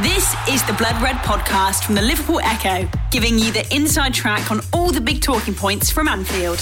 This is the Blood Red podcast from the Liverpool Echo, giving you the inside track on all the big talking points from Anfield.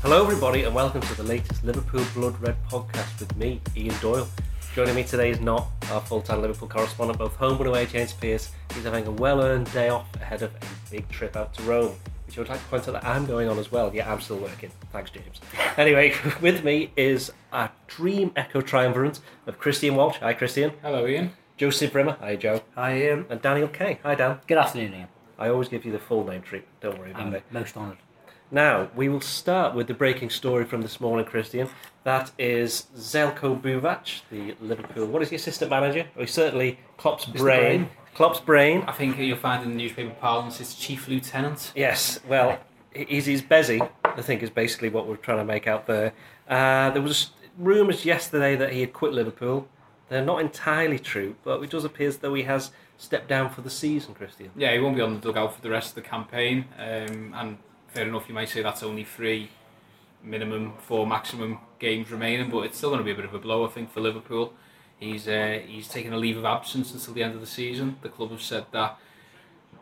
Hello, everybody, and welcome to the latest Liverpool Blood Red podcast with me, Ian Doyle. Joining me today is not our full time Liverpool correspondent, both home and away, James Pearce. He's having a well earned day off ahead of a big trip out to Rome, which I would like to point out that I'm going on as well. Yeah, I'm still working. Thanks, James. Anyway, with me is our dream echo triumvirate of Christian Walsh. Hi, Christian. Hello, Ian. Joseph Rimmer. Hi, Joe. Hi, Ian. And Daniel Kay. Hi, Dan. Good afternoon, Ian. I always give you the full name treatment. Don't worry about I'm it. most honoured. Now, we will start with the breaking story from this morning, Christian. That is Zeljko Buvac, the Liverpool. What is the assistant manager? Well, he's certainly Klopp's brain. Brain. Klopp's brain. I think you'll find in the newspaper parlance it's chief lieutenant. Yes, well, he's his Bezzy, I think, is basically what we're trying to make out there. Uh, there was rumours yesterday that he had quit Liverpool. They're not entirely true, but it does appear as though he has stepped down for the season, Christian. Yeah, he won't be on the dugout for the rest of the campaign. Um, and fair enough, you might say that's only three minimum, four maximum games remaining, but it's still going to be a bit of a blow, I think, for Liverpool. He's uh, he's taken a leave of absence until the end of the season. The club have said that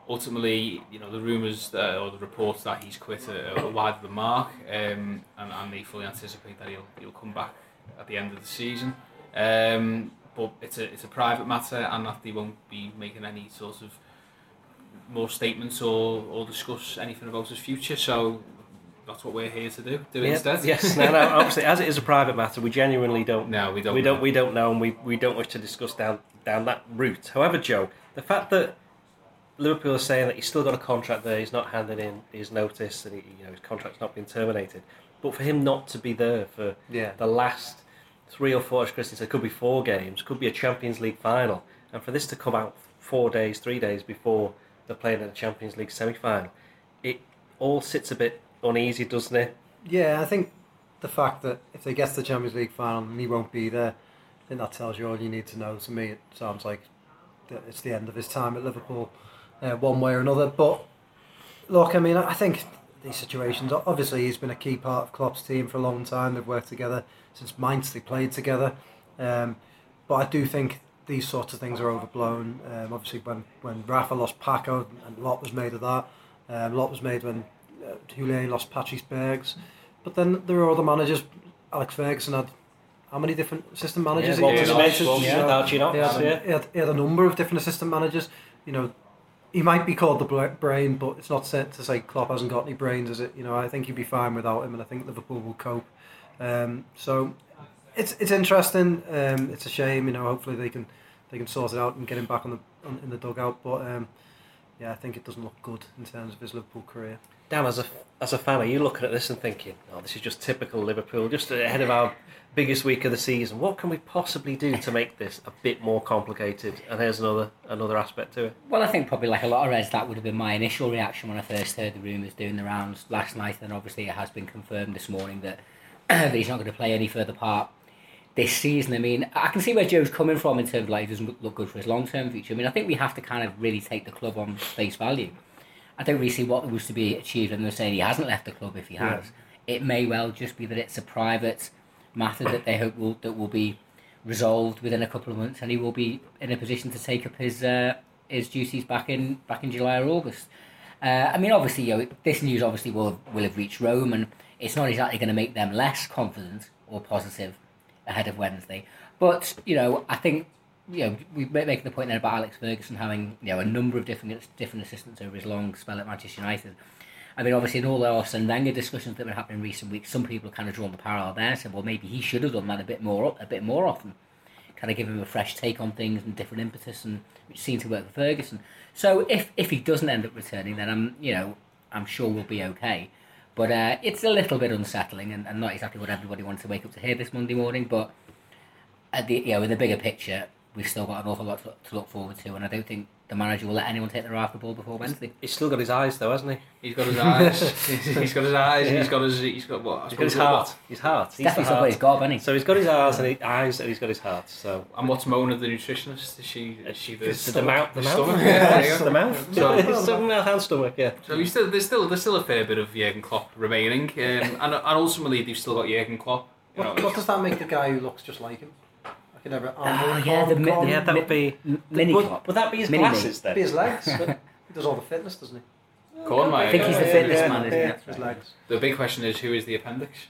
ultimately, you know, the rumours or the reports that he's quit are, are wide of the mark, um, and, and they fully anticipate that he'll he'll come back at the end of the season. Um, but it's a it's a private matter, and that they won't be making any sort of more statements or, or discuss anything about his future. So that's what we're here to do. Do Yeah, instead. Yes, no, no. Obviously, as it is a private matter, we genuinely don't No, we don't. we don't know. we don't know and we, we don't wish to discuss down down that route. However, Joe, the fact that Liverpool are saying that he's still got a contract there, he's not handed in his notice, and he, you know his contract's not been terminated. But for him not to be there for Yeah. the last three or four, as Christian said, could be four games, could be a Champions League final, and for this to come out four days, three days before they're playing in the Champions League semi-final, it all sits a bit uneasy, doesn't it? Yeah, I think the fact that if they get to the Champions League final and he won't be there, I think that tells you all you need to know. To me, it sounds like it's the end of his time at Liverpool, uh, one way or another. But look, I mean, I think these situations. Obviously, he's been a key part of Klopp's team for a long time. They've worked together since Mainz. They played together, um, but I do think these sorts of things are overblown. Um, obviously, when when Rafa lost Paco, and a lot was made of that. Um, a lot was made when uh, Houllier lost Patrice Bergues. But then there are other managers. Alex Ferguson had how many different assistant managers? Yeah, he had? Smith, yeah, he, had, yeah. he, had, he had a number of different assistant managers. You know, he might be called the brain, but it's not said to say Klopp hasn't got any brains, is it? You know, I think he'd be fine without him, and I think Liverpool will cope. Um, so it's it's interesting. Um, it's a shame. You know, hopefully they can they can sort it out and get him back on the on, in the dugout. But um, yeah, I think it doesn't look good in terms of his Liverpool career. Dan, as a as a fan, are you looking at this and thinking, "Oh, this is just typical Liverpool, just ahead of our biggest week of the season. What can we possibly do to make this a bit more complicated?" And here's another another aspect to it. Well, I think probably like a lot of Reds, that would have been my initial reaction when I first heard the rumours doing the rounds last night. And obviously, it has been confirmed this morning that, that he's not going to play any further part this season. I mean, I can see where Joe's coming from in terms of like, it doesn't look good for his long term future. I mean, I think we have to kind of really take the club on face value. I don't really see what was to be achieved, and they're saying he hasn't left the club if he has. It may well just be that it's a private matter that they hope will that will be resolved within a couple of months, and he will be in a position to take up his uh, his duties back in back in July or August. Uh, I mean, obviously, you know, this news obviously will have, will have reached Rome, and it's not exactly going to make them less confident or positive ahead of Wednesday. But you know, I think you know we making the point there about Alex Ferguson having you know a number of different different assistants over his long spell at Manchester United. I mean, obviously, in all the Arsene Wenger discussions that have been happening in recent weeks, some people have kind of drawn the parallel there, saying, well, maybe he should have done that a bit more, a bit more often, kind of give him a fresh take on things and different impetus, and which seemed to work for Ferguson. So if if he doesn't end up returning, then I'm you know I'm sure we'll be okay. But uh, it's a little bit unsettling and, and not exactly what everybody wanted to wake up to hear this Monday morning. But at the you know in the bigger picture, we've still got an awful lot to, to look forward to, and I don't think the manager will let anyone take their eye off the ball before Wednesday. He's still got his eyes, though, hasn't he? He's got his eyes. he's got his eyes. Yeah. He's got his. He's got what? I He's got his suppose heart. His heart. He's Definitely the somebody's heart. gob, hasn't he? So he's got his eyes and his eyes, and he's got his heart. So And what's Mona the nutritionist? Is she? Is she the, it's the mouth, the mouth, stomach? yeah, Yeah, there you it's go. the mouth, So- It's the mouth and stomach. Yeah. So you still, there's still there's still a fair bit of Jurgen Klopp remaining, um, and and ultimately they've still got Jurgen Klopp. You know, What, what does that make the guy who looks just like him? I could never. Oh, yeah, the mi- Yeah, that would be. M- mini would, Klopp. would that be his Mini me. glasses then? Be his legs. but he does all the fitness, doesn't he? Kornmayer. I think he's the fitness yeah, man, isn't yeah. he? His legs. The big question is who is the appendix?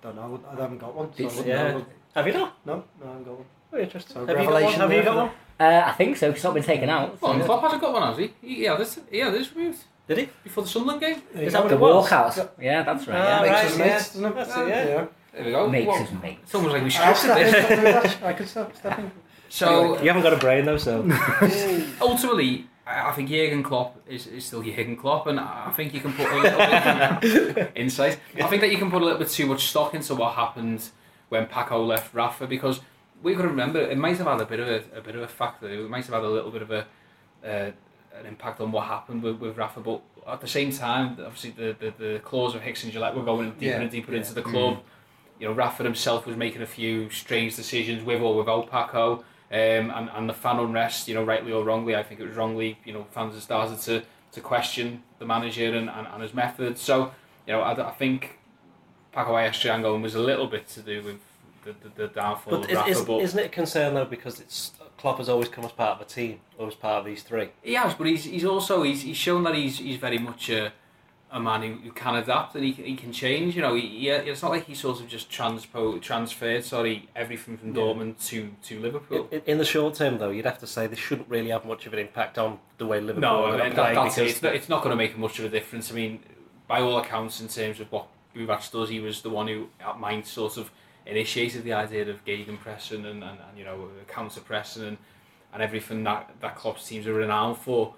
I don't know. I haven't got one. So I wouldn't yeah. know. Have you not? No, no, I haven't got one. Oh, interesting. So have you got one? revelation Have you got one? Uh, I think so. It's not been taken out. Well, so- Klopp hasn't got one, has he? he yeah, this, yeah, this removed Did he? before the Sunderland game. Is that what The it was? walkout. Yeah, that's right. Ah, yeah. right, Makes yeah. mates, doesn't it? That's it, yeah. yeah. There we go. Makes Well, us mates. It's almost like we I'll scripted step in, this. step in, Rich. I can step, step in. So You haven't got a brain though, so. ultimately, I I think Jurgen Klopp is, is still Jurgen Klopp, and I think you can put a little bit insight. I think that you can put a little bit too much stock into what happened when Paco left Rafa because we got to remember it might have had a bit of a, a bit of a factor. It might have had a little bit of a uh, an impact on what happened with, with Rafa, but at the same time, obviously the the, the claws of Hicks and Gillett were going deeper Yeah, and deeper yeah. into the club. You know, Rafa himself was making a few strange decisions with or without Paco. Um, and, and the fan unrest, you know, rightly or wrongly, I think it was wrongly, you know, fans have started to, to question the manager and, and, and his methods. So, you know, I, I think Paco going was a little bit to do with the, the, the downfall But of Rafa. is, but isn't it a concern though because it's Klopp has always come as part of a team, always part of these three. he has, but he's, he's also, he's, he's shown that he's, he's very much a, a man who, who can adapt and he, he can change. You know, he, he, it's not like he sort of just transpo, transferred, sorry, everything from Yeah. Dortmund to, to Liverpool. In, in the short term though, you'd have to say this shouldn't really have much of an impact on the way Liverpool No, I mean, that, that's it. It's, not- it's not going to make much of a difference. I mean, by all accounts, in terms of what Buvac does, he was the one who, at Mainz, sort of initiated the idea of gegenpressing and, and, and you know, counter pressing and, and everything that, that Klopp's teams are renowned for.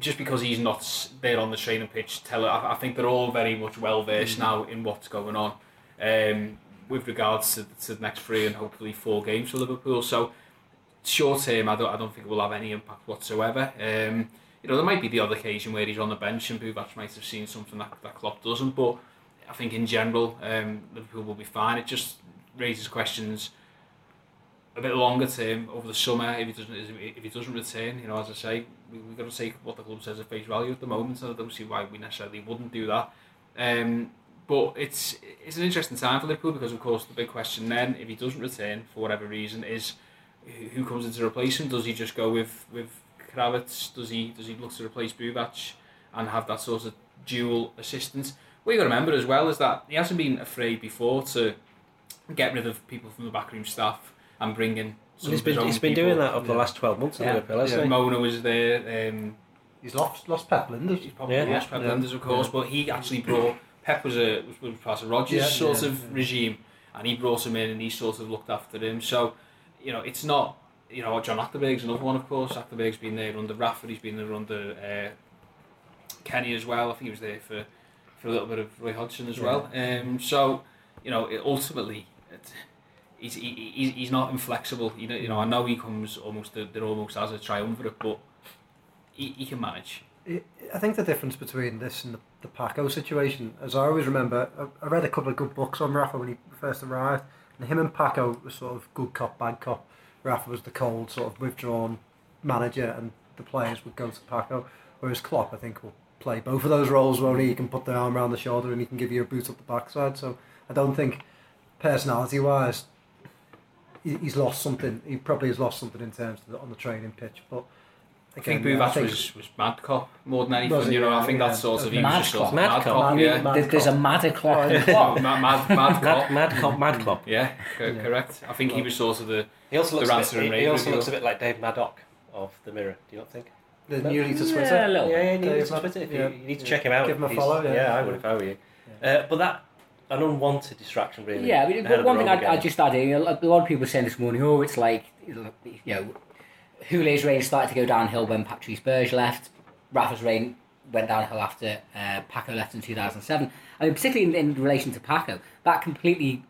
Just because he's not there on the training pitch, tell I, I think they're all very much well versed now in what's going on. Um, with regards to, to the next three and hopefully four games for Liverpool, so short term, I don't, I don't think it will have any impact whatsoever. Um, you know, there might be the odd occasion where he's on the bench and Buvac might have seen something that, that Klopp doesn't, but I think in general, um, Liverpool will be fine. It just raises questions a bit longer term over the summer if he doesn't if he doesn't return. You know, as I say, we, we've got to take what the club says at face value at the moment, and I don't see why we necessarily wouldn't do that. Um, but it's it's an interesting time for Liverpool because, of course, the big question then, if he doesn't return for whatever reason, is who comes in to replace him? Does he just go with with Krawietz? Does he does he look to replace Buvac and have that sort of dual assistance? What you got to remember as well is that he hasn't been afraid before to get rid of people from the backroom staff and bring in. Some he's of his been, he's been people. doing that over the last 12 months in Yeah. Liverpool, hasn't Yeah, he? Mona was there. Um, He's lost lost Pep Lijnders. he's probably Yeah. lost Pep Yeah. Lijnders, of course, but he actually brought Pep was a was, was part of Rodgers' Yeah, sort yeah, of yeah. regime, and he brought him in and he sort of looked after him. So, you know, it's not you know John Achterberg's another one, of course. Achterberg's been there under Rafa, he's been there under uh, Kenny as well. I think he was there for for a little bit of Roy Hodgson as Yeah. well. Um, so, you know, it, ultimately. It, He's, he, he's, he's not inflexible. You know, you know, I know he comes almost they're almost as a triumvirate, but he, he can manage. I think the difference between this and the, the Paco situation, as I always remember, I, I read a couple of good books on Rafa when he first arrived, and him and Paco were sort of good cop, bad cop. Rafa was the cold, sort of withdrawn manager, and the players would go to Paco. Whereas Klopp, I think, will play both of those roles. Where he can put the arm around the shoulder and he can give you a boot up the backside. So I don't think, personality-wise, he- he's lost something. He probably has lost something in terms of the, on the training pitch, but. I think again, Buvac was, was mad cop more than anything. Was you know, I think yeah. that's sort of he was Mad just cop. Mad mad cop. cop. Yeah, mad There- There's a cop. madder clock Oh, yeah. Mad, mad, mad cop. Mad, mad cop, mad cop. Yeah, co- correct. I think he was sort of the He also The looks, a bit, he, he also review. looks a bit like Dave Maddock of The Mirror, do you not think? The newly to Twitter. Yeah, a little Yeah, bit. yeah, you need Dave to Twitter. Yeah. you, you need to check him out. Give him a follow, yeah. I would if I were you. Uh, but that, an unwanted distraction, really. Yeah, I mean, ahead one thing I'd, I'd just add in, a lot of people saying this morning, oh, it's like, you know, Houllier's reign started to go downhill when Patrice Bergues left. Rafa's reign went downhill after uh, Paco left in 2007. I mean, particularly in, in relation to Paco, that completely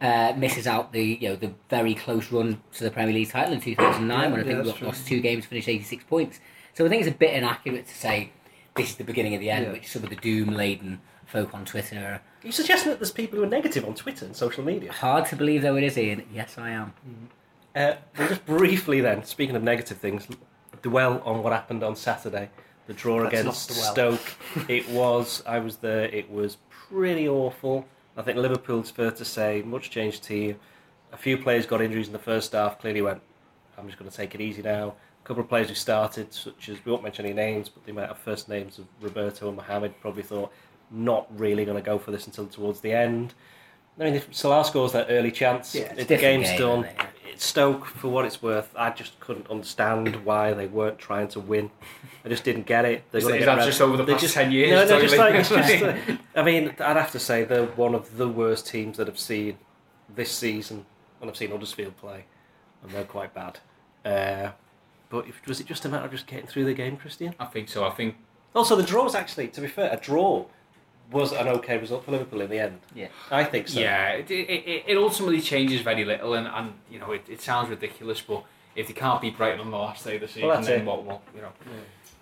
uh, misses out the you know the very close run to the Premier League title in 2009 Yeah, when I yeah, think we lost two games, finished 86 points. So I think it's a bit inaccurate to say this is the beginning of the end, Yeah. which some of the doom-laden folk on Twitter are. You suggesting that there's people who are negative on Twitter and social media? Hard to believe though it is, Ian. Yes, I am. Uh, well, just briefly then, speaking of negative things, dwell on what happened on Saturday. The draw Let's against not dwell. Stoke. it was, I was there, it was pretty awful. I think Liverpool's fair to say, much changed team. a few players got injuries in the first half. Clearly went, I'm just going to take it easy now. A couple of players who started, such as we won't mention any names, but the amount of first names of Roberto and Mohamed probably thought not really going to go for this until towards the end. I mean, if Salah scores that early chance, Yeah, it's if the game's game, done. it? It's Stoke, for what it's worth, I just couldn't understand why they weren't trying to win. I just didn't get it. They're Is, gonna get that just over the they're past 10 years? No, they're just like, just, uh, I mean, I'd have to say they're one of the worst teams that I've seen this season, and I've seen Huddersfield play, and they're quite bad. Uh, but if, was it just a matter of just getting through the game, Christian? I think so. I think Also, the draw was actually, to be fair, a draw was an okay result for Liverpool in the end. Yeah. I think so. Yeah, it, it, it it ultimately changes very little, and, and you know it, it sounds ridiculous, but if they can't beat Brighton on the last day of the season, Well, then it. what? What you know?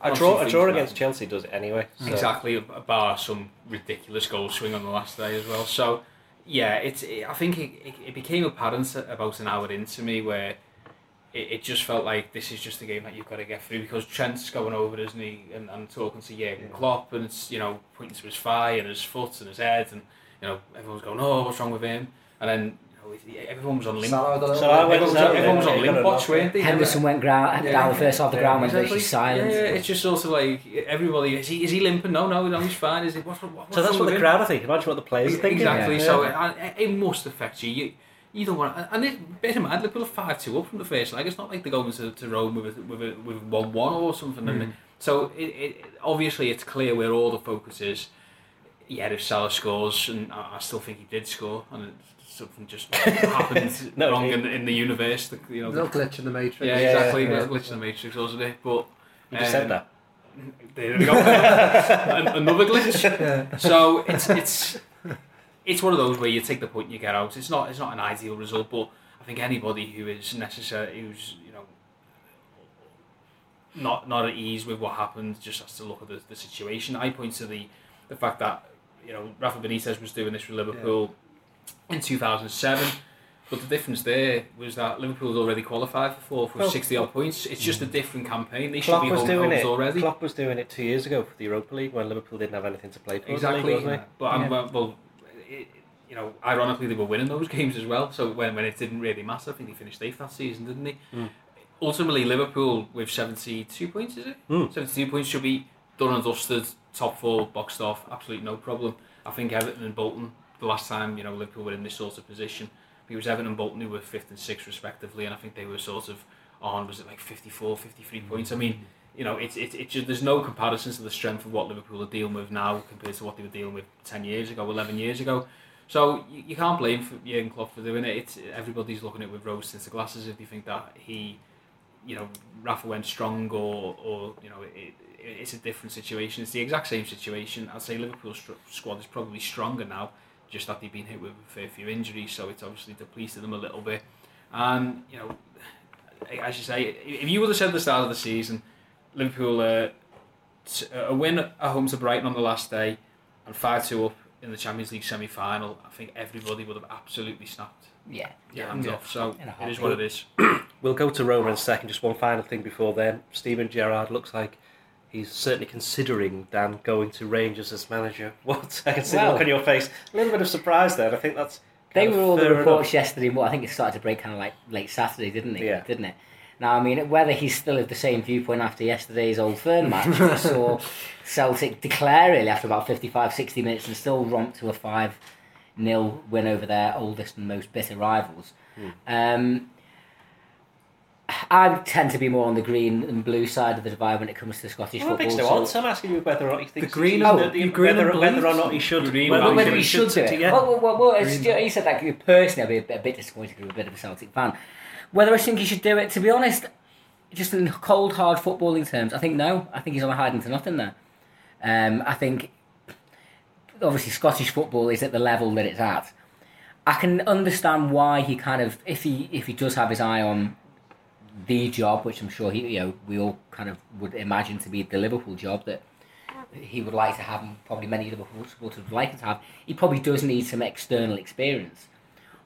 A draw, a draw against it. Chelsea does it anyway. so- Exactly, bar some ridiculous goal swing on the last day as well. So, yeah, it's. It, I think it, it, it became apparent about an hour into me where it, it just felt like this is just a game that you've got to get through because Trent's going over, isn't he, and, and talking to Jurgen Klopp, and it's you know pointing to his thigh and his foot and his head, and you know everyone's going, oh, what's wrong with him? And then everyone was on limp. Salah had a little Salah went Everyone was, everyone was on you limp watch, weren't they? Henderson went ground Yeah. down the first half of the ground when Exactly. silent. Yeah, it's just sort of like everybody is he is he limping? No, no, no, he's fine. Is he? What's, what, what's So that's what the crowd are thinking. Imagine what the players are thinking. Exactly. Yeah. So it, it must affect you. You you don't want and it bear in mind Liverpool are five two up from the first leg. It's not like they're going to, to Rome with a, with a, with one one or something. And so it, it obviously it's clear where all the focus is. Yeah, if Salah scores, and I, I still think he did score, and it, something just happened No, wrong he- in, the- in the universe. The, you know, little glitch in the matrix. yeah, Yeah, exactly. yeah. There's glitch in the matrix, wasn't it? But You just um, said that. there we go. Another glitch. So it's it's it's one of those where you take the point and you get out. It's not it's not an ideal result, but I think anybody who is necessary, who's you know not not at ease with what happened, just has to look at the, the situation. I point to the the fact that you know Rafa Benitez was doing this with Liverpool in 2007. But the difference there was that Liverpool had already qualified for fourth with Well, 60 odd points. It's just a different campaign. They should Klopp be was doing it. already. Klopp was doing it two years ago for the Europa League when Liverpool didn't have anything to play for. Exactly. league, wasn't it? But well, well it, you know, ironically, they were winning those games as well. So when, when it didn't really matter, I think they finished eighth that season, didn't they? Mm. Ultimately, Liverpool with seventy-two points, is it? Mm. Seventy-two points should be done and dusted, top four, boxed off, absolutely no problem. I think Everton and Bolton, the last time you know Liverpool were in this sort of position, it was Everton and Bolton who were fifth and sixth respectively, and I think they were sort of on was it like 54, 53 mm. points. I mean, you know, it's it's it's just, there's no comparisons to the strength of what Liverpool are dealing with now compared to what they were dealing with ten years ago, eleven years ago. So you, you can't blame for Jurgen Klopp for doing it. It's everybody's looking at it with rose tinted glasses if you think that he, you know, Rafa went strong or or you know it, it, it's a different situation. It's the exact same situation. I'd say Liverpool's str- squad is probably stronger now, just that they've been hit with a fair few injuries, so it's obviously depleted them a little bit. And you know, as you say, if you would have said at the start of the season, Liverpool uh, t- a win at home to Brighton on the last day and five two up in the Champions League semi final, I think everybody would have absolutely snapped Yeah. their hands Yeah. off. So In it is what it is. We'll go to Roma in a second. Just one final thing before then. Steven Gerrard looks like he's certainly considering Dan going to Rangers as manager. What? I can see the look on your face. A little bit of surprise there. I think that's. They were all the reports enough. yesterday. Well, I think it started to break kind of like late Saturday, didn't it? Yeah. Didn't it? Now, I mean, whether he's still of the same viewpoint after yesterday's Old Firm match, we saw Celtic declare really after about 55, 60 minutes and still romp to a 5 0 win over their oldest and most bitter rivals. Hmm. Um, I tend to be more on the green and blue side of the divide when it comes to the Scottish Well, football. makes so- odds. I'm asking you whether or not he thinks The green he and- should- the green whether, and whether or not he should. Green whether, and whether he should do it. yeah. Well, well, well, well it's, you said that you personally, I'd be a, a bit disappointed because I'm a bit of a Celtic fan. Whether I think he should do it, to be honest, just in cold, hard footballing terms, I think no. I think he's on a hiding to nothing there. Um, I think, obviously, Scottish football is at the level that it's at. I can understand why he kind of, if he if he does have his eye on the job, which I'm sure he, you know, we all kind of would imagine to be the Liverpool job that he would like to have, and probably many Liverpool supporters would like to have. He probably does need some external experience,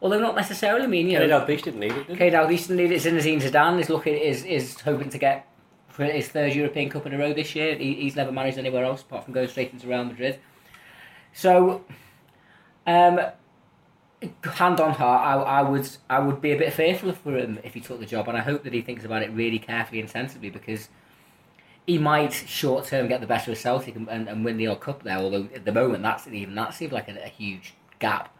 although not necessarily. I mean, you know, Dalglish didn't need it, did? Kay Dalglish didn't need it. Zinedine Zidane is looking is is hoping to get for his third European Cup in a row this year. He, he's never managed anywhere else apart from going straight into Real Madrid. So, um, hand on heart, I, I would I would be a bit fearful for him if he took the job, and I hope that he thinks about it really carefully and sensibly because he might short term get the better of Celtic and, and, and win the odd cup there. Although at the moment that's even that seems like a, a huge gap,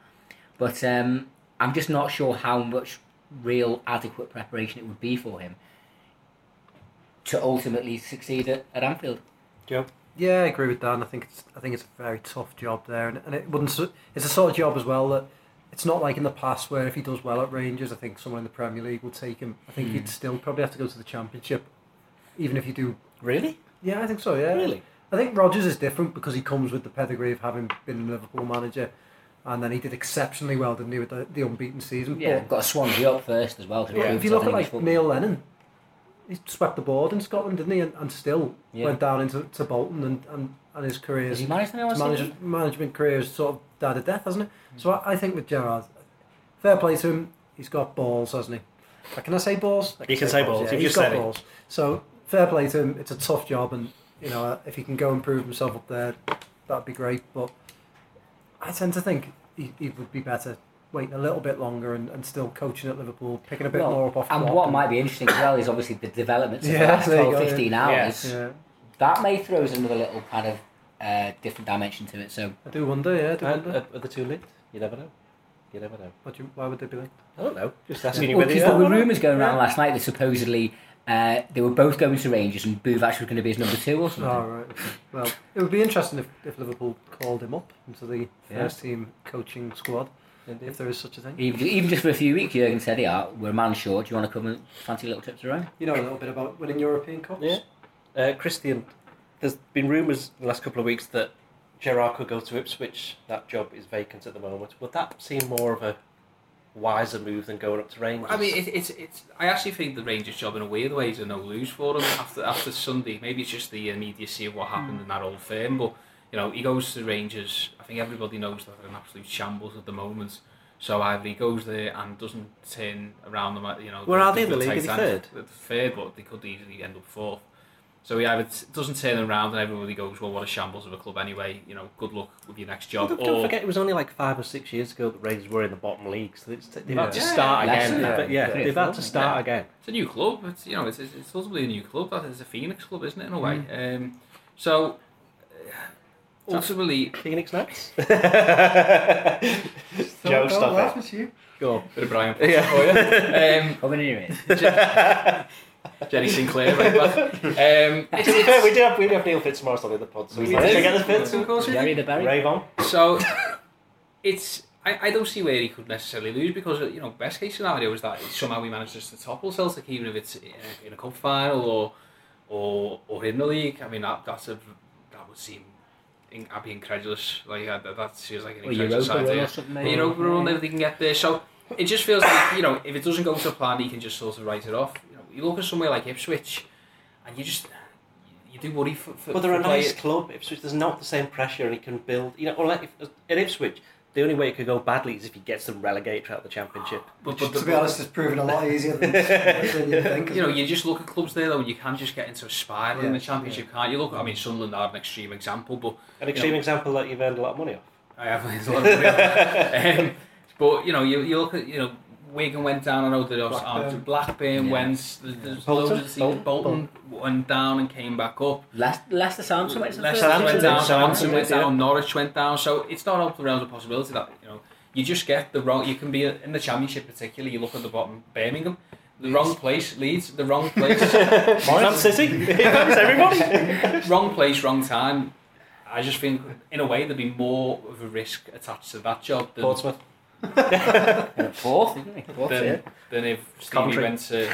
but um, I'm just not sure how much real adequate preparation it would be for him to ultimately succeed at, at Anfield. Joe? Yeah, I agree with Dan. I think it's I think it's a very tough job there, and, and it wouldn't. It's a sort of job as well that it's not like in the past where if he does well at Rangers, I think someone in the Premier League will take him. I think Hmm. he'd still probably have to go to the Championship, even if you do. Really? Yeah, I think so. Yeah, Really? I think Rodgers is different because he comes with the pedigree of having been a Liverpool manager, and then he did exceptionally well, didn't he, with the, the unbeaten season? Yeah, But got a Swansea up first as well. To Yeah. if you look at like. Neil Lennon, he swept the board in Scotland, didn't he? And, and still Yeah. went down into to Bolton, and, and, and his career Has he managed his manage, management career has sort of died a death, hasn't it? So I, I think with Gerrard, fair play to him. He's got balls, hasn't he? Can I say balls? I You can say balls, Yeah, you've he's just got said it. balls. So fair play to him. It's a tough job, and you know uh, if he can go and prove himself up there, that'd be great. But I tend to think he, he would be better waiting a little bit longer and, and still coaching at Liverpool, picking a bit Well, more up off. The. And Klopp what might be interesting as well is obviously the developments of the Yeah, last 12, 15 yeah. hours. Yeah, That may throw us another little kind of uh, different dimension to it. So I do wonder. Yeah, I do And, wonder. uh, are the two linked? You never know. You never know. What do you, why would they be like? I don't know. Just asking you Well, because you there were rumours going around Yeah. last night that supposedly uh, they were both going to Rangers and Buvac was going to be his number two or something. Oh, right. okay. Well, it would be interesting if, if Liverpool called him up into the Yeah. first team coaching squad, Indeed. if there is such a thing. Even, even just for a few weeks, Jurgen said, "Yeah, we're a man short. Do you want to come and fancy a little trip to Rome?" You know a little bit about winning European Cups? Yeah. Uh, Christian, there's been rumours in the last couple of weeks that Gerrard could go to Ipswich. That job is vacant at the moment. Would that seem more of a wiser move than going up to Rangers? I mean, it, it's it's. I actually think the Rangers job in a weird way is a no lose for him after after Sunday. Maybe it's just the uh, immediacy of what happened hmm. in that old firm, but you know he goes to the Rangers. I think everybody knows that they're an absolute shambles at the moment. So either he goes there and doesn't turn around them. You know, Where are they in the league? tight Are they third? Third, but they could easily end up fourth. So he either t- doesn't turn around and everybody goes, well, what a shambles of a club anyway. You know, good luck with your next Well, job. don't, don't or forget, it was only like five or six years ago that Rangers were in the bottom league. So it's, they've had to start Less again. than But yeah, they've four, had to start yeah. again. It's a new club. It's you know it's it's, it's ultimately a new club. That is a Phoenix club, isn't it? In a way. Mm. Um, so uh, ultimately, Phoenix Nights. Don't- Joe, don't stop laugh, it. it's you. Go on. bit of Brian. Yeah. for you. Um, Coming in it. Jenny Sinclair, right back. Um, To be fair, we do have we do have Neil Fitzmaurice on the other pod, so we We managed to did. the Fitz. of course, Jerry the Berry. Rave on. So it's I, I don't see where he could necessarily lose because you know best case scenario is that somehow we manage just to topple Celtic even if it's in a, in a cup final or or or in the league. I mean that that's a that would seem in, I'd be incredulous. Like uh, that, that feels like an Or incredulous Europa idea. But, you know, we're all never they can get there. So it just feels like you know, if it doesn't go to plan, he can just sort of write it off. You look at somewhere like Ipswich, and you just you do worry for. for But they're a nice players. club. Ipswich, there's not the same pressure, and he can build. You know, or like if, at Ipswich, the only way it could go badly is if he gets them relegated out of the championship. But, Which, but, to be honest, it's proven a lot easier than, than you think. you know, you just look at clubs there though, and you can just get into a spiral in the championship, can't you? Look, I mean, Sunderland are an extreme example, but An extreme example that you've earned a lot of money off. I have a lot of money on. um, But you know, you, you look at you know, Wigan went down. I know that Blackburn. Blackburn, Blackburn Yeah. went. There's Bolton? loads of the Bolton, Bolton went down and came back up. Leicester, Leicester Southampton went to Leicester first went down, did, Southampton Southampton went down, Norwich went down. So it's not off the realms of possibility that you know you just get the wrong. You can be in the championship, particularly. You look at the bottom, Birmingham, the wrong place, Leeds, the wrong place, Man City, here comes everybody. wrong place, wrong time. I just think, in a way, there'd be more of a risk attached to that job than, Portsmouth. Fourth, isn't it? Fourth, than, yeah. than if Stevie Coventry. went to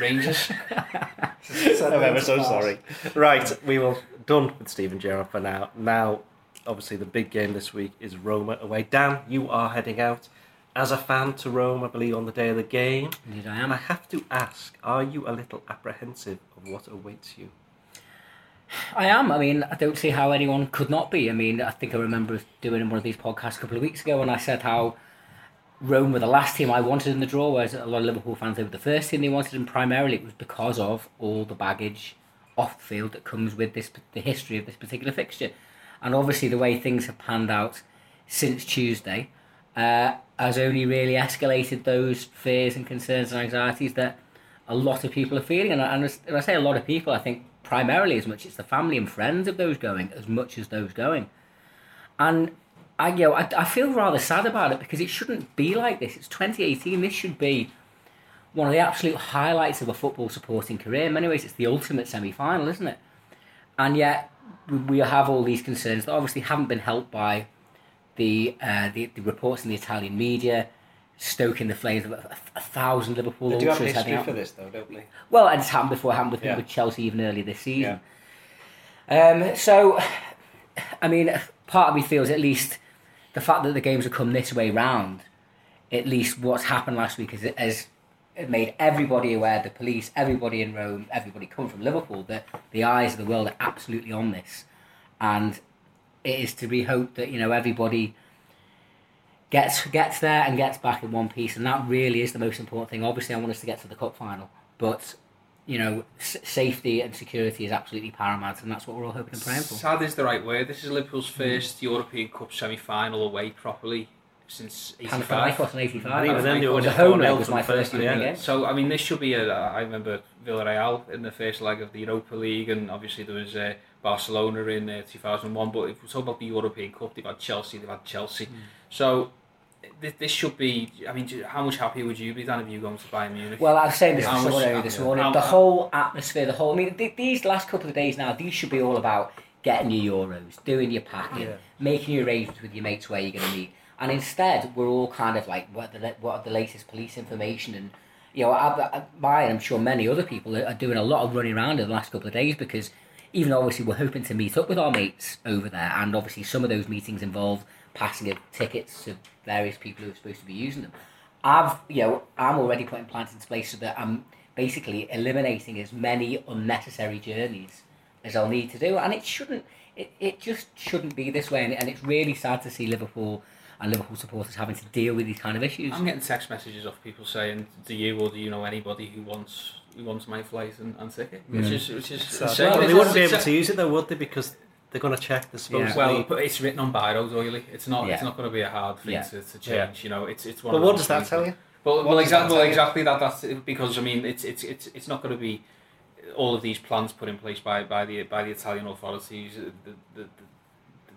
Rangers. I'm ever so sorry. Right, we will done with Steven Gerrard for now. Now, obviously, the big game this week is Roma away. Dan, you are heading out as a fan to Rome, I believe, on the day of the game. Indeed, I And I have to ask, are you a little apprehensive of what awaits you? I am. I mean, I don't see how anyone could not be. I mean, I think I remember doing one of these podcasts a couple of weeks ago, and I said how Rome were the last team I wanted in the draw, whereas a lot of Liverpool fans they were the first team they wanted, and primarily it was because of all the baggage off the field that comes with this the history of this particular fixture, and obviously the way things have panned out since Tuesday. uh, has only really escalated those fears and concerns and anxieties that a lot of people are feeling. And, and I say a lot of people, I think primarily as much it's the family and friends of those going as much as those going. And I, you know, I, I feel rather sad about it because it shouldn't be like this. It's 2018. This should be one of the absolute highlights of a football supporting career. In many ways, it's the ultimate semi final, isn't it? And yet, we- have all these concerns that obviously haven't been helped by the uh, the, the reports in the Italian media, stoking the flames of a, a thousand Liverpool They do have ultras heading history for this, though, don't they? Well, and it's happened before. It happened with, Yeah. with Chelsea even earlier this season. Um, so, I mean, part of me feels at least the fact that the games have come this way round, at least what's happened last week is it has made everybody aware, the police, everybody in Rome, everybody come from Liverpool, that the eyes of the world are absolutely on this. And it is to be hoped that, you know, everybody gets gets there and gets back in one piece, and that really is the most important thing. Obviously, I want us to get to the cup final, but you know, s- safety and security is absolutely paramount, and that's what we're all hoping and praying for. Sad is the right word. This is Liverpool's first European Cup semi-final away properly since '85. '85. Even then, they were the just home leg was my first European yeah. game. So I mean, this should be a. I remember Villarreal in the first leg of the Europa League, and obviously there was uh, Barcelona in uh, 2001. But if we talk about the European Cup, they've had Chelsea, they've had Chelsea. So th- this should be. I mean, how much happier would you be than if you going to Bayern Munich? Well, I was saying this How to someone earlier this morning. How- The whole atmosphere, the whole. I mean, th- these last couple of days now, these should be all about getting your euros, doing your packing, Yeah. making your arrangements with your mates where you're going to meet. And instead, we're all kind of like, what, are the, what are the latest police information? And, you know, I, I, I, and I'm sure many other people are, are doing a lot of running around in the last couple of days because even though obviously we're hoping to meet up with our mates over there, and obviously some of those meetings involve passing of tickets to various people who are supposed to be using them. I've, you know, I'm already putting plans in place so that I'm basically eliminating as many unnecessary journeys as I'll need to do, and it shouldn't, it, it just shouldn't be this way, and, and it's really sad to see Liverpool and Liverpool supporters having to deal with these kind of issues. I'm getting text messages off people saying, "Do you or do you know anybody who wants who wants my flight and, and ticket?" Which is which is Sad. Well, they wouldn't be able to use it, though, would they? Because they're going to check the supposedly. Well, but it's written on biros, oily. It's not. It's not going to be a hard thing Yeah. to, to change. Yeah. You know, it's it's one. but of what does that tell you? Well, well, does that exactly, well, tell you? exactly that. That's because I mean, it's it's it's it's not going to be all of these plans put in place by by the by the Italian authorities. uh, The, the, the,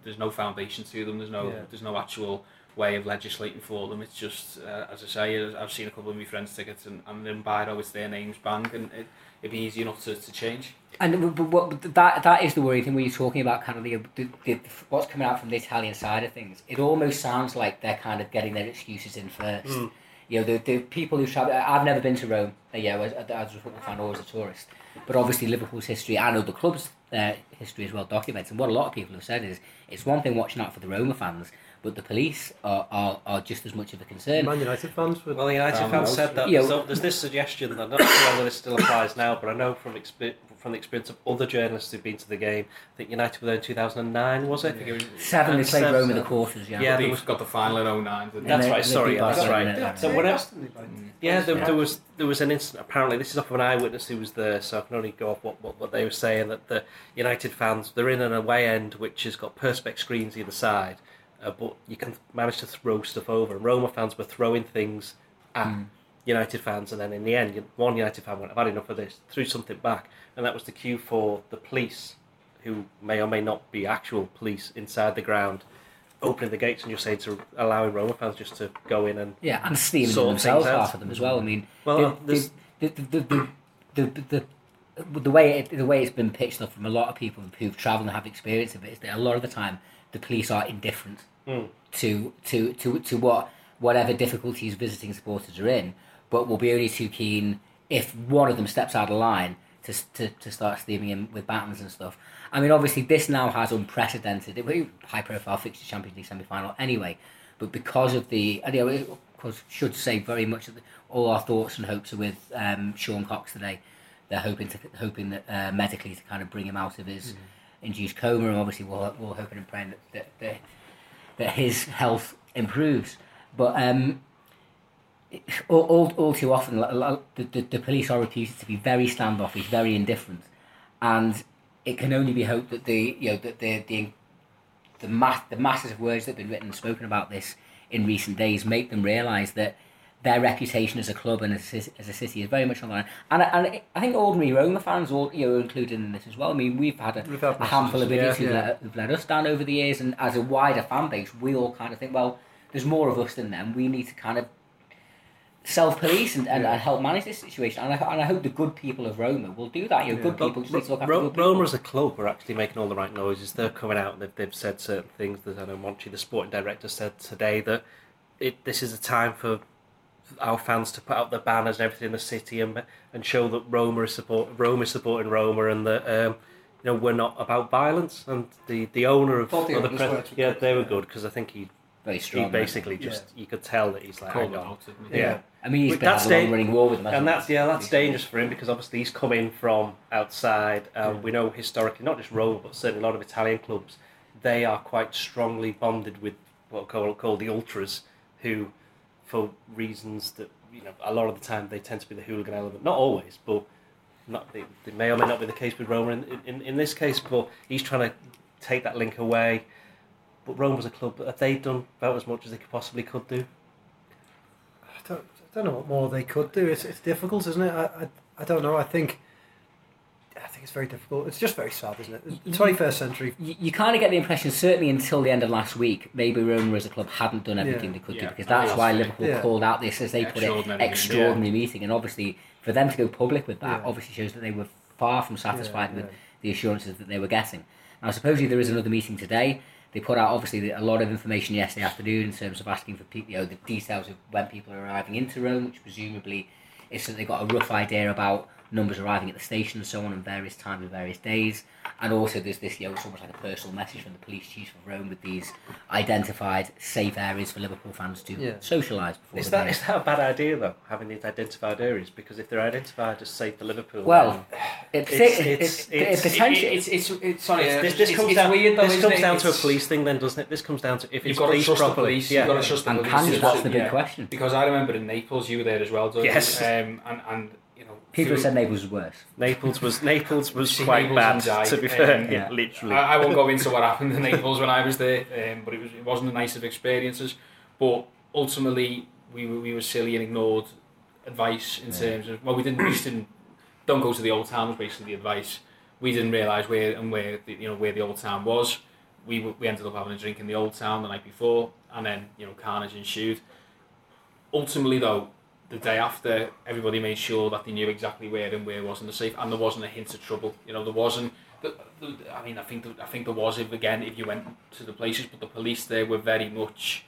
there's no foundation to them. There's no Yeah. there's no actual way of legislating for them. It's just uh, as I say, I've seen a couple of my friends' tickets and and in biro it's their names bang, and it, it'd be easy enough to, to change. And but what, that that is the worrying thing when you're talking about kind of the, the, the what's coming out from the Italian side of things. It almost sounds like they're kind of getting their excuses in first. Mm. You know, the, the people who travel. I've never been to Rome. Uh, Yeah, as, as a football fan or as a tourist. But obviously Liverpool's history, I know the club's uh, history is well documented. And what a lot of people have said is it's one thing watching out for the Roma fans, but the police are, are, are just as much of a concern. Man United fans would. Well, the United Um, fans said that. Yeah. There's, there's this suggestion that I'm not sure whether this still applies now, but I know from expe- from the experience of other journalists who've been to the game. I think United were there in 2009, was it? think it was, Seven, they And played seven- Rome in the quarters. Yeah. Yeah, they there was- got the final in 09. That's they- right. they Sorry, beat yeah, that's right. So yeah. whenever, yeah, there, there was there was an incident. Apparently, this is off of an eyewitness who was there, so I can only go off what, what, what they were saying. That the United fans they're in an away end which has got perspex screens either side, uh, but you can manage to throw stuff over. And Roma fans were throwing things at Mm. United fans, and then in the end, one United fan went, "I've had enough of this," threw something back, and that was the cue for the police, who may or may not be actual police inside the ground, opening the gates and just saying to allowing Roma fans just to go in and Yeah, and stealing Sort themselves, out. half of them as well. I mean, Well, the, the, the, the, the, the, the, the, the way it, the way it's been pitched up from a lot of people who've travelled and have experience of it is that a lot of the time the police are indifferent Mm. to, to, to, to what whatever difficulties visiting supporters are in, but will be only too keen if one of them steps out of line to, to, to start steaming him with batons and stuff. I mean, obviously, this now has unprecedented, high profile fixture Champions League semi final anyway, but because of the, and, you know, it, of course, should say very much that all our thoughts and hopes are with um, Sean Cox today. They're hoping to hoping that uh, medically to kind of bring him out of his induced coma, and obviously we're, we're hoping and praying that, that, that, that his health improves. But um, all, all, all too often, the, the, the police are reputed to be very standoffish, very indifferent, and it can only be hoped that the you know that the the the mass the masses of words that have been written and spoken about this in recent days make them realise that their reputation as a club and as a, as a city is very much on the line. And, I- and I think ordinary Roma fans all you know, are included in this as well. I mean, we've had a, We've had a handful of idiots yeah. let, who've let us down over the years, and as a wider fan base, we all kind of think, well, there's more of us than them. We need to kind of self police and, and, and help manage this situation. And I, and I hope the good people of Roma will do that. You know, good people just look after Ro- good. Roma as a club are actually making all the right noises. They're coming out and they've, they've said certain things. That I know Monchi, the sporting director, said today that it this is a time for our fans to put out their banners and everything in the city and and show that Roma is support Roma is supporting Roma and that um, you know we're not about violence. And the, the owner of the the pres- yeah they were good because I think he Very he basically just you could tell that he's like Called hang them on. out, didn't he? yeah. I mean, he's But been that's having a da- long running war with them. hasn't And he? that's yeah, that's dangerous for him because obviously he's coming from outside. Um, We know historically, not just Roma, but certainly a lot of Italian clubs, they are quite strongly bonded with what are called, called the ultras, who, for reasons that you know, a lot of the time they tend to be the hooligan element. Not always, but not they, they may or may not be the case with Roma in, in, in this case. But he's trying to take that link away. But Roma's a club. Have they done about as much as they could possibly could do? I don't, I don't know what more they could do. It's, it's difficult, isn't it? I, I, I don't know. I think I think it's very difficult. It's just very sad, isn't it? The 21st century. you, you kind of get the impression, certainly until the end of last week, maybe Roma as a club hadn't done everything Yeah. they could do because that's why. Liverpool Yeah. called out this, as they put it, Extraordinary meeting. meeting. And obviously, for them to go public with that, Yeah. obviously shows that they were far from satisfied Yeah, with the assurances that they were getting. Now, supposedly there is another meeting today. They put out obviously a lot of information yesterday afternoon in terms of asking for you know, the details of when people are arriving into Rome, which presumably is so they got a rough idea about numbers arriving at the station and so on, and various times and various days. And also, there's this, you know, it's almost like a personal message from the police chief of Rome with these identified safe areas for Liverpool fans to Yeah. socialise before Is the that that a bad idea though? Having these identified areas because if they're identified as safe for Liverpool, Well, it's, It's- it's- it's- potentially. It's, it's, it's, sorry, then this, this it's, comes down. weird though, this comes down to a police thing, then doesn't it? This comes down to if You've it's got to police trust the properly. police. Yeah. You've got to trust the and police. can you? to- That's the big yeah. question. Because I remember in Naples, you were there as well, Doug. Yes. Um, and, and, you know... People said Naples was worse. Naples was Naples was quite Naples bad. To be fair, Um, yeah, yeah. literally. I, I won't go into what happened in Naples when I was there, um, but it, was, it wasn't the nicest of experiences. But ultimately, we were, we were silly and ignored advice in terms of well, we didn't we just didn't don't go to the old town was basically the advice. We didn't realise where and where the, you know where the old town was. We we ended up having a drink in the old town the night before, and then you know carnage ensued. Ultimately, though, the day after, everybody made sure that they knew exactly where and where wasn't the safe, and there wasn't a hint of trouble. You know, there wasn't. The, the, I mean, I think the, I think there was if again if you went to the places, but the police there were very much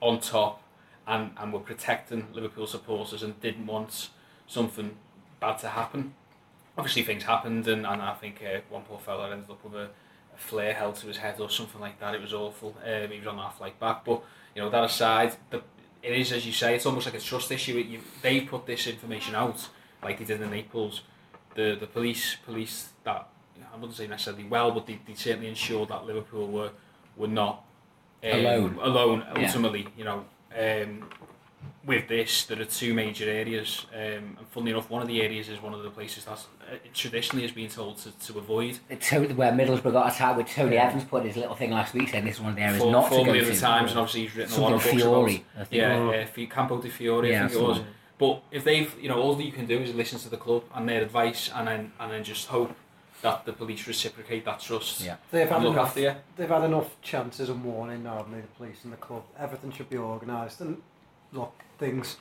on top and, and were protecting Liverpool supporters and didn't want something bad to happen. Obviously, things happened, and, and I think uh, one poor fella ended up with a, a flare held to his head or something like that. It was awful. Um, he was on our flight back, but you know that aside, the, it is as you say. It's almost like a trust issue. You, they put this information out like they did in Naples. The the police police that I wouldn't say necessarily well, but they, they certainly ensured that Liverpool were were not um, Alone. Alone, Yeah. ultimately, you know. Um, with this, there are two major areas, um, and funnily enough, one of the areas is one of the places that uh, traditionally has been told to, to avoid. It's where Middlesbrough got attacked with Tony Evans put his little thing last week saying this is one of the areas For, not to go formerly to. of the Times, and obviously he's written a lot of Something books Fiori, I about. think. Yeah, yeah, Fi- Campo de' Fiori, Yeah, I think it that's was. But if they've, you know, all that you can do is listen to the club and their advice, and then and then just hope that the police reciprocate that trust. Yeah. They've had look enough. after you. They've had enough chances and warning now, haven't they, the police and the club. Everything should be organised. And look, things,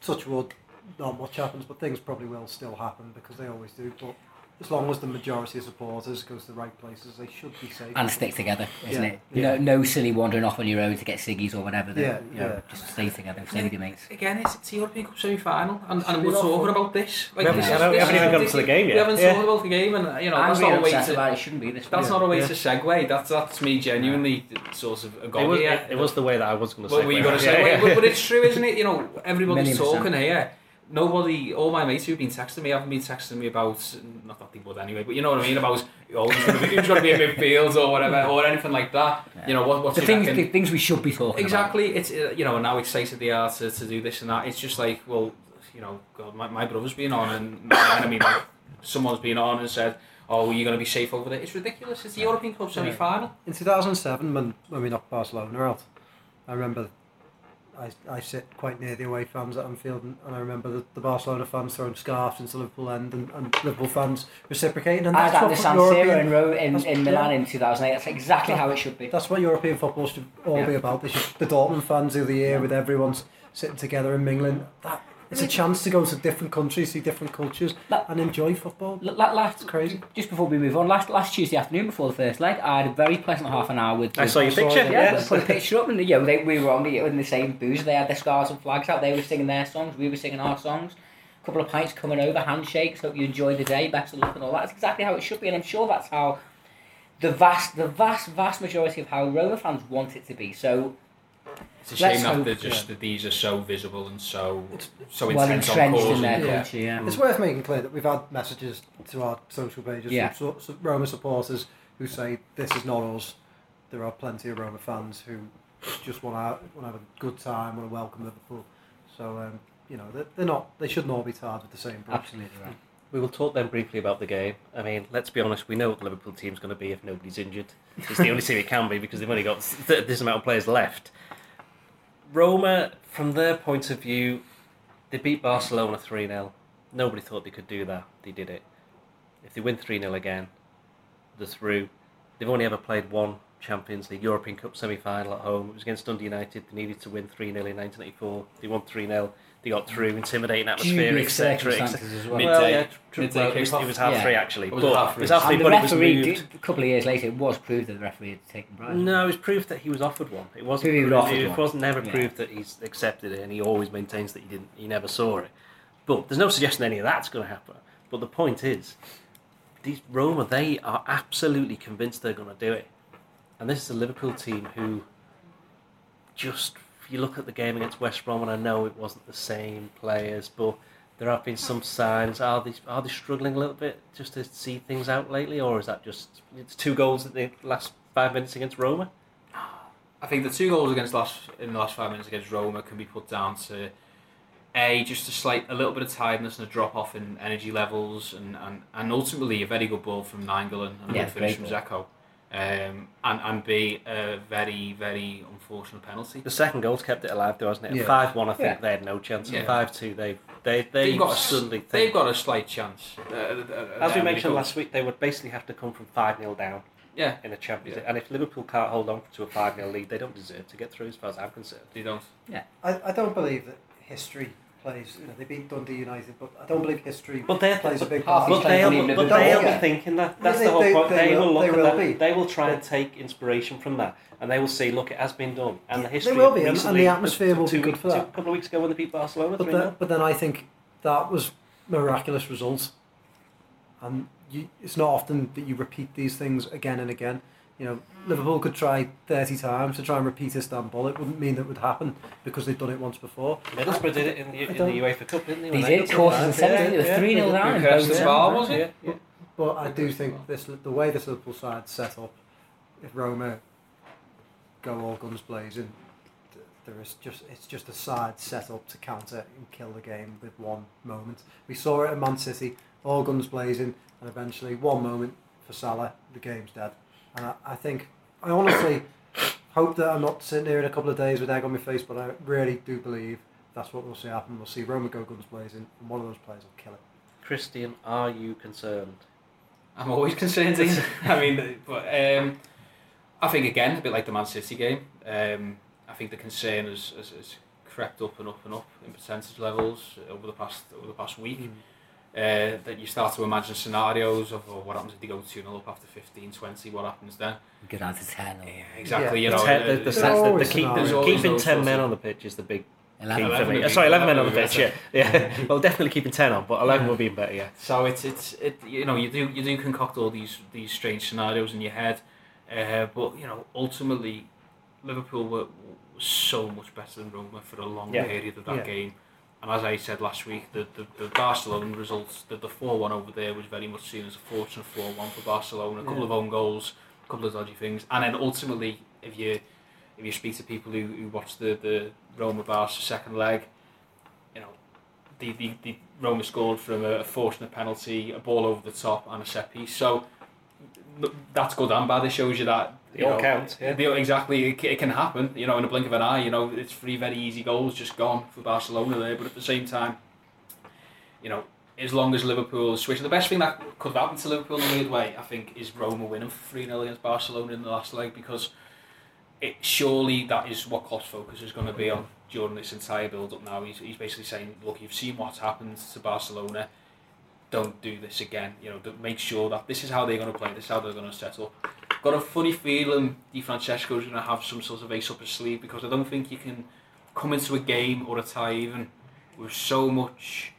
touch wood, not much happens, but things probably will still happen because they always do. But as long as the majority of supporters goes to the right places, they should be safe. And stick together, isn't Yeah, it? yeah. No, no silly wandering off on your own to get ciggies or whatever. that, Yeah, you know, yeah. Just stay together, stay with your mates. Again, it's, it's the European Cup semi-final, and, and we're talking fun. about this. We haven't- this I is- don't- we haven't even gone to the game yet. We haven't Yeah. talked about the game, and you know I'm that's not a way upset to. about it. It shouldn't be this. That's way. not a way Yeah. to segue. That's that's me genuinely sort of a it, was, it, it was the way that I was going to say. What were you going to Yeah, say? But, but it's true, isn't it? You know, everybody's talking here. Nobody, all my mates who've been texting me haven't been texting me about, not that they would anyway, but you know what I mean, about oh, who's going to be, who's going to in midfield or whatever, or anything like that. You know, what, what's The things, the things we should be talking Exactly. It's uh, you know, now excited they are to, to do this and that. It's just like, well, you know, God, my, my brother's been on, and I mean, like, someone's been on and said, "Oh, you're going to be safe over there." It's ridiculous. It's the European Cup semi-final. In 2007, when, when we knocked Barcelona out, I remember I, I sit quite near the away fans at Anfield, and, and I remember the, the Barcelona fans throwing scarves into Liverpool end, and, and Liverpool fans reciprocating. And I at the San Siro in, Ro- in, in Milan yeah. in 2008. That's exactly how it should be. That's what European football should all be about. They should, the Dortmund fans of the year with everyone sitting together and mingling. That it's a chance to go to different countries, see different cultures, That- and enjoy football. L- la- last, It's crazy. Just before we move on, last last Tuesday afternoon before the first leg, I had a very pleasant half an hour with. I with- saw your saw picture. it, Yeah, Yeah. put a picture up, and yeah, they, we were on the, in the same booze. They had their stars and flags out. They were singing their songs. We were singing our songs. A couple of pints coming over, handshakes. Hope you enjoyed the day. Best of luck and all that. That's exactly how it should be, and I'm sure that's how the vast, the vast, vast majority of how Roma fans want it to be. So It's a shame Let's that hope, they're just that these are so visible and so It's- so well intense on entrenched cause. in their and- Yeah. culture. Yeah. It's worth making clear that we've had messages to our social pages Yeah. from so, so Roma supporters who say this is not us. There are plenty of Roma fans who just want to want to have a good time, want to welcome Liverpool. So um, you know they're, they're not. They shouldn't all be tarred with the same brush. Absolutely right. We will talk then briefly about the game. I mean, let's be honest, we know what the Liverpool team's going to be if nobody's injured. It's the only team it can be because they've only got this amount of players left. Roma, from their point of view, they beat Barcelona 3 0. Nobody thought they could do that. They did it. If they win 3 0 again, they're through. They've only ever played one Champions League European Cup semi final at home. It was against Dundee United. They needed to win 3 0 in 1984. They won 3 0. They got through, intimidating atmosphere, Dubious etc. circumstances well. Midday- Well, yeah, midday well, it, was, kickoff. it was half Yeah. three actually. Was it but half it was half three, And the but it was referee, moved. did, a couple of years later, it was proved that the referee had taken bribes. No, it was proved that he was offered one. It wasn't. He proved- offered it one. wasn't never Yeah. proved that he's accepted it, and he always maintains that he didn't. He never saw it. But there's no suggestion any of that's going to happen. But the point is, these Roma, they are absolutely convinced they're going to do it, and this is a Liverpool team who just. You look at the game against West Brom, and I know it wasn't the same players, but there have been some signs. Are they are they struggling a little bit just to see things out lately, or is that just it's two goals in the last five minutes against Roma? I think the two goals against last in the last five minutes against Roma can be put down to a just a slight a little bit of tiredness and a drop off in energy levels and, and, and ultimately a very good ball from Nainggolan and a Yeah, good finish from Dzeko. Um, and, and a very very unfortunate penalty. The second goal's kept it alive, though, hasn't it? Yeah. Five one, I think Yeah. they had no chance. Yeah. five two, they they they They've got a, suddenly they've got a slight chance. Uh, uh, As we uh, mentioned last week, they would basically have to come from five 0 down yeah, in a Champions Yeah. League, and if Liverpool can't hold on to a five 0 lead, they don't deserve to get through, as far as I'm concerned. they don't. Yeah, I, I don't believe that history plays. You know, they beat Dundee United, but I don't believe history But they plays a big part. But they'll, but they'll be Yeah. thinking that. That's They- the whole they- point. they They, will- will look they at that. be. They will try and take inspiration from that, and they will say, "Look, it has been done." And the history. They will be, and- and the atmosphere will be good weeks- for that. two- A couple of weeks ago when they beat Barcelona, But then, but then I think that was miraculous results, and you, it's not often that you repeat these things again and again. You know, Liverpool could try thirty times to try and repeat Istanbul. It wouldn't mean that would happen because they've done it once before. Middlesbrough did it in the, in the don't- UEFA Cup, didn't they? They did, got quarters to and that? semis, Yeah, they were 3 0 they did. down. in Bucharest both as of well, was it? Yeah, yeah. But I do think this the way this Liverpool side set up, if Roma go all guns blazing, there is just it's just a side set up to counter and kill the game with one moment. We saw it at Man City, all guns blazing, and eventually one moment for Salah, the game's dead. And I, I think I honestly hope that I'm not sitting here in a couple of days with egg on my face, but I really do believe that's what we'll see happen. We'll see Roma go guns blazing, and one of those players will kill it. Christian, are you concerned? I'm always concerned. I mean, but um, I think again, a bit like the Man City game. Um, I think the concern has, has, has crept up and up and up in percentage levels over the past over the past week. Mm. Uh, that you start to imagine scenarios of oh, what happens if they go 2 0 up after 15, 20, what happens then? Go out to 10 or Exactly, Yeah. you know. Ten- uh, the, the, There's sense that the keep, scenarios. There's always keeping ten men on the pitch is the big key 11. for Eleven me. Uh, be- sorry, eleven men on the pitch. Yeah, yeah. well, definitely keeping ten on, but eleven would be better. Yeah. So it's it's it you know you do you do concoct all these these strange scenarios in your head, uh, but you know ultimately Liverpool were, were so much better than Roma for a long Yeah. period of that Yeah. game, and as I said last week, the the, the Barcelona results, the the four one over there was very much seen as a fortunate four one for Barcelona. A couple Yeah. of own goals, a couple of dodgy things, and then ultimately if you if you speak to people who, who watch the the Roma Barca second leg, you know the, the, the Roma scored from a, fortunate penalty, a ball over the top, and a set piece. So that's good and bad. It shows you that They all count, yeah. they- exactly, it, it can happen. You know, in a blink of an eye. You know, it's three very easy goals just gone for Barcelona there. But at the same time, you know, as long as Liverpool switch, the best thing that could have happened to Liverpool in a weird way, I think, is Roma winning three 0 against Barcelona in the last leg because it surely that is what Klopp's focus is going to be on during this entire build up. Now he's he's basically saying, look, you've seen what's happened to Barcelona. Don't do this again. You know, make sure that this is how they're going to play. This is how they're going to settle. Got a funny feeling Di Francesco is going to have some sort of ace up his sleeve because I don't think you can come into a game or a tie even with so much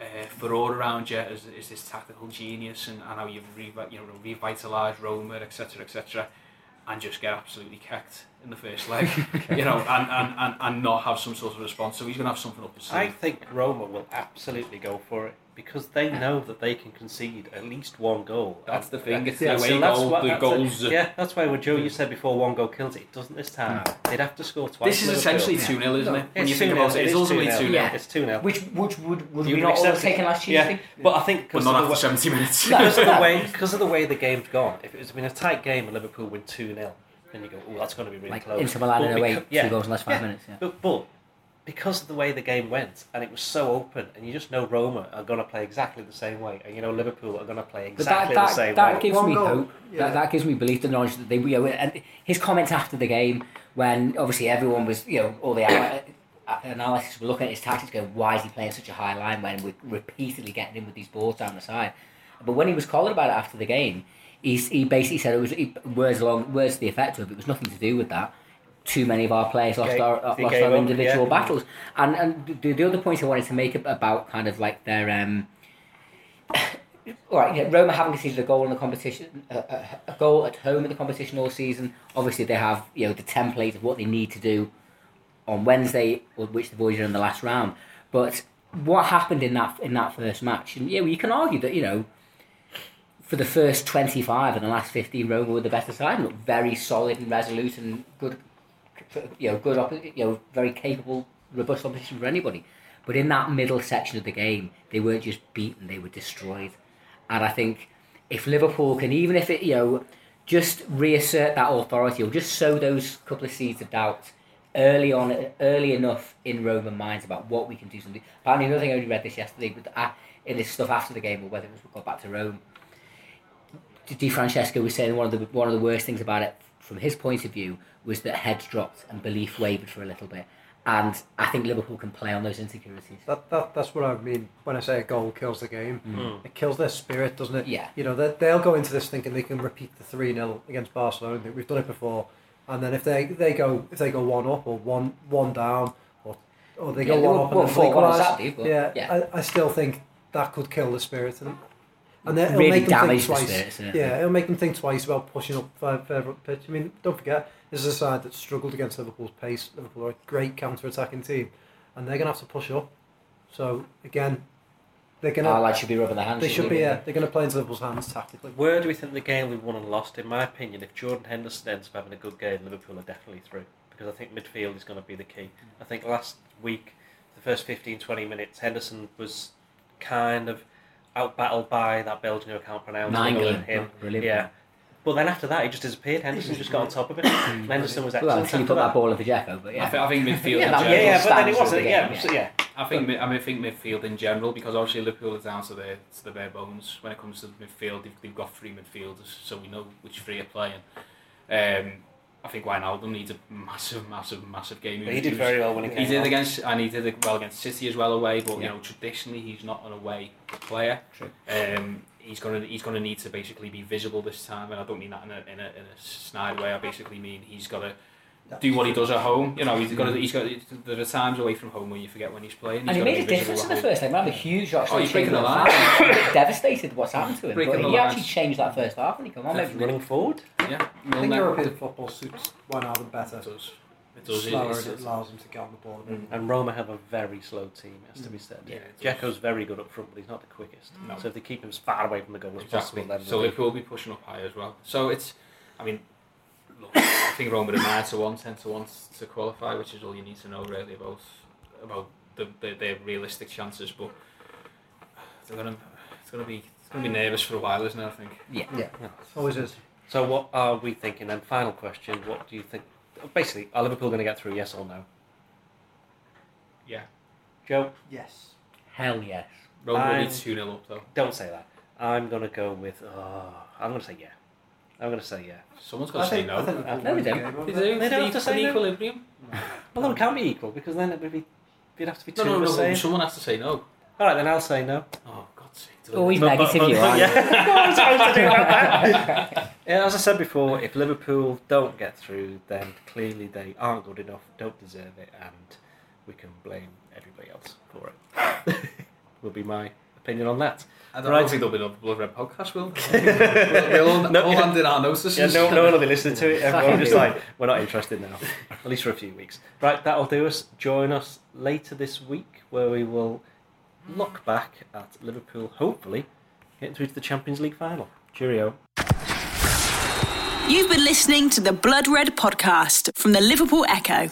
uh, furore around you as, as this tactical genius and, and how you've revi- you know revitalised Roma, etc., etc., and just get absolutely kicked in the first leg, you know, and, and, and, and not have some sort of response. So he's going to have something up his sleeve. I think Roma will absolutely go for it because they know that they can concede at least one goal. That's the thing. It's yeah, the so away that's goal. what- The that's goals. it. Yeah, that's why when Joe you said before one goal kills it. It doesn't this time. Hmm. They'd have to score twice. This is essentially two 0 isn't it? When It's you think 2-0, about it, it's ultimately 2-0. Yeah. It's two 0 Which which would would You we not all have taken last Yeah, Tuesday? but I think But because not of, the after way- 70 minutes. Because of the way because of the way the game's gone. If it's been a tight game and Liverpool win two 0 then you go, oh, that's going to be really Like close. Inter Milan in But a way, becau- yeah, two goals in less five minutes. Yeah. But, but because of the way the game went and it was so open, and you just know Roma are going to play exactly the same way, and you know Liverpool are going to play exactly that, the same that way. That gives One me goal, hope. yeah. That, that gives me belief, the knowledge that they, you know, and his comments after the game, when obviously everyone was, you know, all the ana- analysis were looking at his tactics, going, why is he playing such a high line when we're repeatedly getting him with these balls down the side? But when he was collared about it after the game, he's, he basically said it was he, words along words to the effect of it was nothing to do with that. Too many of our players lost Gave- our uh, lost gave our up, individual yeah. battles, and and the, the other point I wanted to make about kind of like their um, all right, yeah, Roma haven't conceded a goal in the competition, a, a, a goal at home in the competition all season. Obviously, they have you know the template of what they need to do on Wednesday, which they've already done in the last round. But what happened in that in that first match? And yeah, well, you can argue that you know for the first twenty five and the last fifteen, Roma were the better side, and looked very solid and resolute and good, you know, good, you know, very capable, robust opposition for anybody. But in that middle section of the game, they weren't just beaten; they were destroyed. And I think if Liverpool can, even if it, you know, just reassert that authority or just sow those couple of seeds of doubt early on, early enough in Roman minds about what we can do something. Apparently, another thing I only read this yesterday, but uh, in this stuff after the game, or whether it was we got back to Rome, Di Francesco was saying one of the one of the worst things about it, from his point of view, was that heads dropped and belief wavered for a little bit. And I think Liverpool can play on those insecurities. That, that that's what I mean when I say a goal kills the game. Mm. It kills their spirit, doesn't it? Yeah. You know, they, they'll go into this thinking they can repeat the three 0 against Barcelona. We've done it before, and then if they, they go if they go one up or one one down or or they Yeah, go they one were- up well, and then four one Saturday, but, yeah, yeah. I, I still think that could kill the spirit and. And then it'll Really make them think damage the twice. spirits, yeah. yeah, it'll make them think twice about pushing up further, further up the pitch. I mean, don't forget, this is a side that struggled against Liverpool's pace. Liverpool are a great counter-attacking team, and they're going to have to push up. So again, they're going Our to lads should be rubbing their hands. they shouldn't be yeah, they're going to play into Liverpool's hands tactically. Where do we think the game we won and lost? In my opinion, if Jordan Henderson ends up having a good game, Liverpool are definitely through. Because I think midfield is going to be the key. I think last week, the first 15, 20 minutes, Henderson was kind of out battled by that Belgian who I can't pronounce. Nine other him. Brilliant. Yeah. But then after that, he just disappeared. Henderson just got on top of it. And Henderson was excellent. Well, until you after put that ball in for Dzeko, but I, yeah. I think midfield. Yeah, in Yeah, general- yeah, but then it wasn't. of the Yeah, game, so, yeah. I think mi- I mean I think midfield in general because obviously Liverpool is down to their to the bare bones when it comes to midfield. They've, they've got three midfielders, so we know which three are playing. Um, I think Wijnaldum needs a massive, massive, massive game. But he did very well when he came He did on. against and he did it well against City as well away. But Yeah. you know traditionally he's not an away player. True. Um, he's gonna he's gonna need to basically be visible this time, and I don't mean that in a in a, in a snide way. I basically mean he's got to do what he does at home. You know, he's mm. got to, he's got. There are times away from home when you forget when he's playing. He's And he gotta made a be visible difference at in the home. first leg. Remember, huge shot. Oh, he's breaking the line. Devastated what's happened to him. Breaking But the he lines. actually changed that first half when he came on. Maybe running forward. Yeah, I think European football suits Wijnaldum better. It does. It does. It, Slower it's- and it allows them to get on the ball a bit. Mm, and Roma have a very slow team, it has to be mm. said. Yeah, it very good up front, but he's not the quickest. No. So if they keep him as far away from the goal as Exactly. possible, then So Liverpool will be pushing up high as well. So it's, I mean, look, I think Roma are nine to one, ten to one to qualify, which is all you need to know really about about the, the, their realistic chances. But they're gonna, it's gonna be, it's gonna be nervous for a while, isn't it? I think. Yeah. Yeah, always is. So what are we thinking then? Final question. What do you think? Basically, are Liverpool going to get through? Yes or no? Yeah. Joe, Yes. Hell yes. Roma will I'm- 2 0 up though. don't say that. I'm going to go with. Oh, I'm going to say yeah. I'm going to say yeah. Someone's I got to say think, no. Liverpool No, win they the don't. game, won't They they? do. They don't for have to the- say for the no. equilibrium. Well, it can't be equal because then it would be. You'd have to be two No, no, of no. saying. Someone has to say no. All right, then I'll say no. Oh, God's. Always But- but- negative but- you but are. yeah. I'm to do that. yeah, as I said before, if Liverpool don't get through, then clearly they aren't good enough, don't deserve it, and we can blame everybody else for it. Will be my opinion on that. I don't Right. know think there'll be another Blood Red podcast, will there? we'll all, No, all yeah. hand in our notices. Yeah, no, no one will be listening to it. Everyone just like, we're not interested now, at least for a few weeks. Right, that'll do us. Join us later this week where we will look back at Liverpool, hopefully getting through to the Champions League final. Cheerio. You've been listening to the Blood Red podcast from the Liverpool Echo.